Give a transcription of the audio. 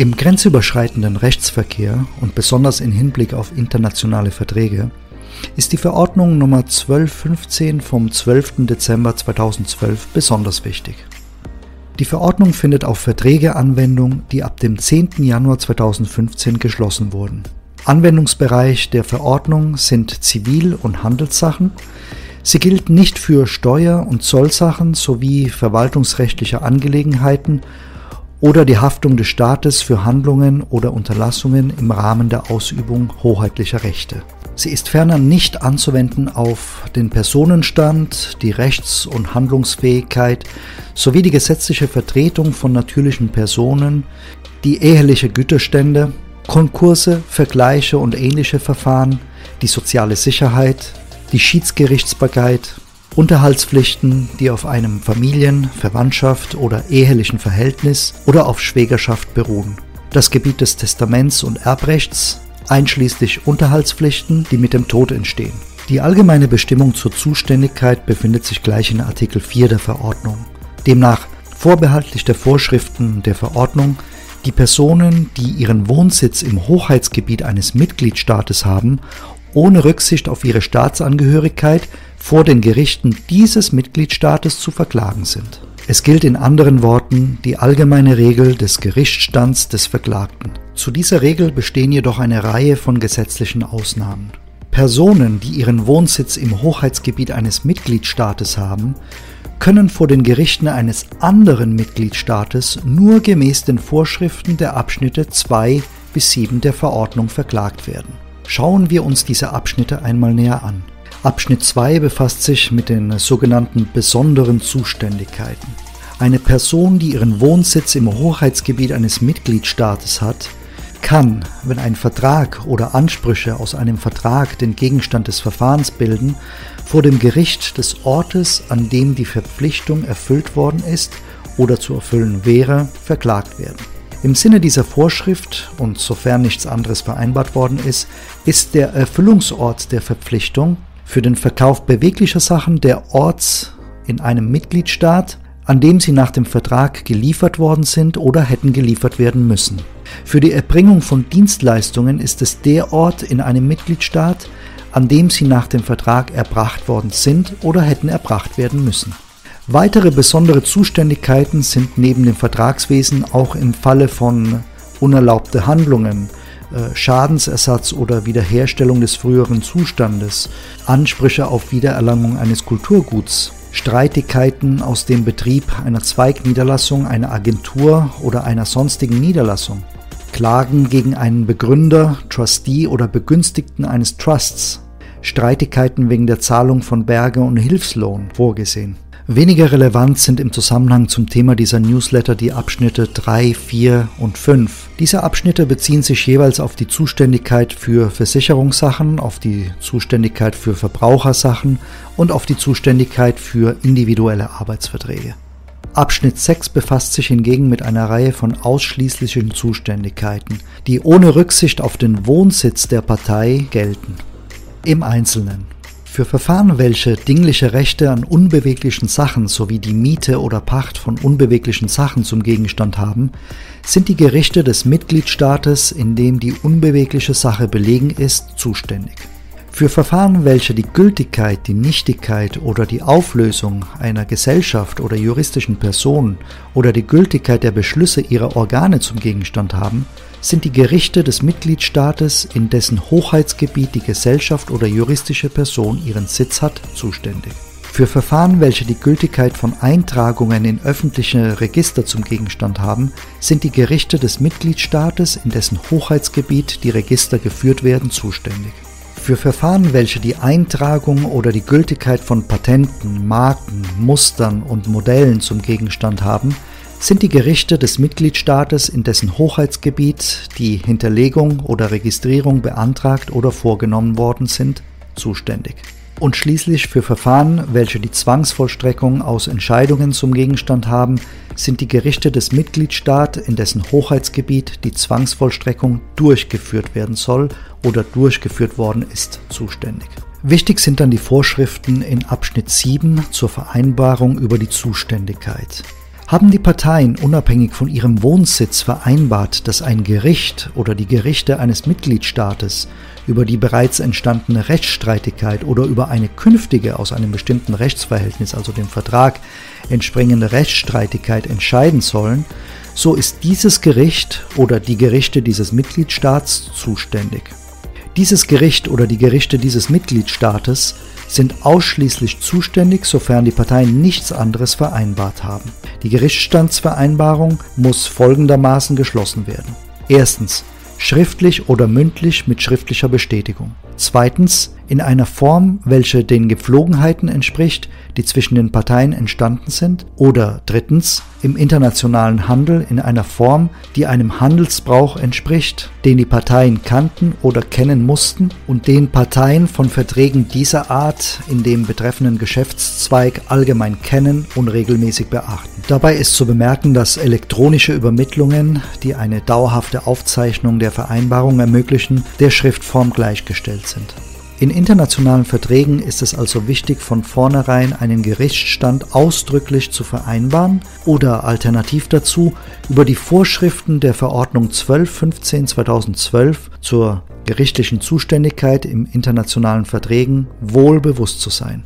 Im grenzüberschreitenden Rechtsverkehr und besonders in Hinblick auf internationale Verträge ist die Verordnung Nummer 1215 vom 12. Dezember 2012 besonders wichtig. Die Verordnung findet auf Verträge Anwendung, die ab dem 10. Januar 2015 geschlossen wurden. Anwendungsbereich der Verordnung sind Zivil- und Handelssachen. Sie gilt nicht für Steuer- und Zollsachen sowie verwaltungsrechtliche Angelegenheiten oder die Haftung des Staates für Handlungen oder Unterlassungen im Rahmen der Ausübung hoheitlicher Rechte. Sie ist ferner nicht anzuwenden auf den Personenstand, die Rechts- und Handlungsfähigkeit sowie die gesetzliche Vertretung von natürlichen Personen, die eheliche Güterstände, Konkurse, Vergleiche und ähnliche Verfahren, die soziale Sicherheit, die Schiedsgerichtsbarkeit, Unterhaltspflichten, die auf einem Familien-, Verwandtschaft oder ehelichen Verhältnis oder auf Schwägerschaft beruhen, das Gebiet des Testaments und Erbrechts, einschließlich Unterhaltspflichten, die mit dem Tod entstehen. Die allgemeine Bestimmung zur Zuständigkeit befindet sich gleich in Artikel 4 der Verordnung. Demnach vorbehaltlich der Vorschriften der Verordnung die Personen, die ihren Wohnsitz im Hoheitsgebiet eines Mitgliedstaates haben, ohne Rücksicht auf ihre Staatsangehörigkeit vor den Gerichten dieses Mitgliedstaates zu verklagen sind. Es gilt in anderen Worten die allgemeine Regel des Gerichtsstands des Verklagten. Zu dieser Regel bestehen jedoch eine Reihe von gesetzlichen Ausnahmen. Personen, die ihren Wohnsitz im Hoheitsgebiet eines Mitgliedstaates haben, können vor den Gerichten eines anderen Mitgliedstaates nur gemäß den Vorschriften der Abschnitte 2 bis 7 der Verordnung verklagt werden. Schauen wir uns diese Abschnitte einmal näher an. Abschnitt 2 befasst sich mit den sogenannten besonderen Zuständigkeiten. Eine Person, die ihren Wohnsitz im Hoheitsgebiet eines Mitgliedstaates hat, kann, wenn ein Vertrag oder Ansprüche aus einem Vertrag den Gegenstand des Verfahrens bilden, vor dem Gericht des Ortes, an dem die Verpflichtung erfüllt worden ist oder zu erfüllen wäre, verklagt werden. Im Sinne dieser Vorschrift und sofern nichts anderes vereinbart worden ist, ist der Erfüllungsort der Verpflichtung für den Verkauf beweglicher Sachen der Orts in einem Mitgliedstaat, an dem sie nach dem Vertrag geliefert worden sind oder hätten geliefert werden müssen. Für die Erbringung von Dienstleistungen ist es der Ort in einem Mitgliedstaat, an dem sie nach dem Vertrag erbracht worden sind oder hätten erbracht werden müssen. Weitere besondere Zuständigkeiten sind neben dem Vertragswesen auch im Falle von unerlaubte Handlungen, Schadensersatz oder Wiederherstellung des früheren Zustandes, Ansprüche auf Wiedererlangung eines Kulturguts, Streitigkeiten aus dem Betrieb einer Zweigniederlassung, einer Agentur oder einer sonstigen Niederlassung, Klagen gegen einen Begründer, Trustee oder Begünstigten eines Trusts, Streitigkeiten wegen der Zahlung von Berge- und Hilfslohn vorgesehen. Weniger relevant sind im Zusammenhang zum Thema dieser Newsletter die Abschnitte 3, 4 und 5. Diese Abschnitte beziehen sich jeweils auf die Zuständigkeit für Versicherungssachen, auf die Zuständigkeit für Verbrauchersachen und auf die Zuständigkeit für individuelle Arbeitsverträge. Abschnitt 6 befasst sich hingegen mit einer Reihe von ausschließlichen Zuständigkeiten, die ohne Rücksicht auf den Wohnsitz der Partei gelten. Im Einzelnen. Für Verfahren, welche dingliche Rechte an unbeweglichen Sachen sowie die Miete oder Pacht von unbeweglichen Sachen zum Gegenstand haben, sind die Gerichte des Mitgliedstaates, in dem die unbewegliche Sache belegen ist, zuständig. Für Verfahren, welche die Gültigkeit, die Nichtigkeit oder die Auflösung einer Gesellschaft oder juristischen Person oder die Gültigkeit der Beschlüsse ihrer Organe zum Gegenstand haben, sind die Gerichte des Mitgliedstaates, in dessen Hoheitsgebiet die Gesellschaft oder juristische Person ihren Sitz hat, zuständig. Für Verfahren, welche die Gültigkeit von Eintragungen in öffentliche Register zum Gegenstand haben, sind die Gerichte des Mitgliedstaates, in dessen Hoheitsgebiet die Register geführt werden, zuständig. Für Verfahren, welche die Eintragung oder die Gültigkeit von Patenten, Marken, Mustern und Modellen zum Gegenstand haben, sind die Gerichte des Mitgliedstaates, in dessen Hoheitsgebiet die Hinterlegung oder Registrierung beantragt oder vorgenommen worden sind, zuständig und schließlich für Verfahren, welche die Zwangsvollstreckung aus Entscheidungen zum Gegenstand haben, sind die Gerichte des Mitgliedstaats, in dessen Hoheitsgebiet die Zwangsvollstreckung durchgeführt werden soll oder durchgeführt worden ist, zuständig. Wichtig sind dann die Vorschriften in Abschnitt 7 zur Vereinbarung über die Zuständigkeit. Haben die Parteien unabhängig von ihrem Wohnsitz vereinbart, dass ein Gericht oder die Gerichte eines Mitgliedstaates über die bereits entstandene Rechtsstreitigkeit oder über eine künftige aus einem bestimmten Rechtsverhältnis, also dem Vertrag, entspringende Rechtsstreitigkeit entscheiden sollen, so ist dieses Gericht oder die Gerichte dieses Mitgliedstaats zuständig. Dieses Gericht oder die Gerichte dieses Mitgliedstaates sind ausschließlich zuständig, sofern die Parteien nichts anderes vereinbart haben. Die Gerichtsstandsvereinbarung muss folgendermaßen geschlossen werden. Erstens, schriftlich oder mündlich mit schriftlicher Bestätigung. Zweitens, in einer Form, welche den Gepflogenheiten entspricht, die zwischen den Parteien entstanden sind. Oder drittens, im internationalen Handel in einer Form, die einem Handelsbrauch entspricht, den die Parteien kannten oder kennen mussten und den Parteien von Verträgen dieser Art in dem betreffenden Geschäftszweig allgemein kennen und regelmäßig beachten. Dabei ist zu bemerken, dass elektronische Übermittlungen, die eine dauerhafte Aufzeichnung der Vereinbarung ermöglichen, der Schriftform gleichgestellt sind. In internationalen Verträgen ist es also wichtig, von vornherein einen Gerichtsstand ausdrücklich zu vereinbaren oder alternativ dazu über die Vorschriften der Verordnung 1215-2012 zur gerichtlichen Zuständigkeit im internationalen Verträgen wohl bewusst zu sein.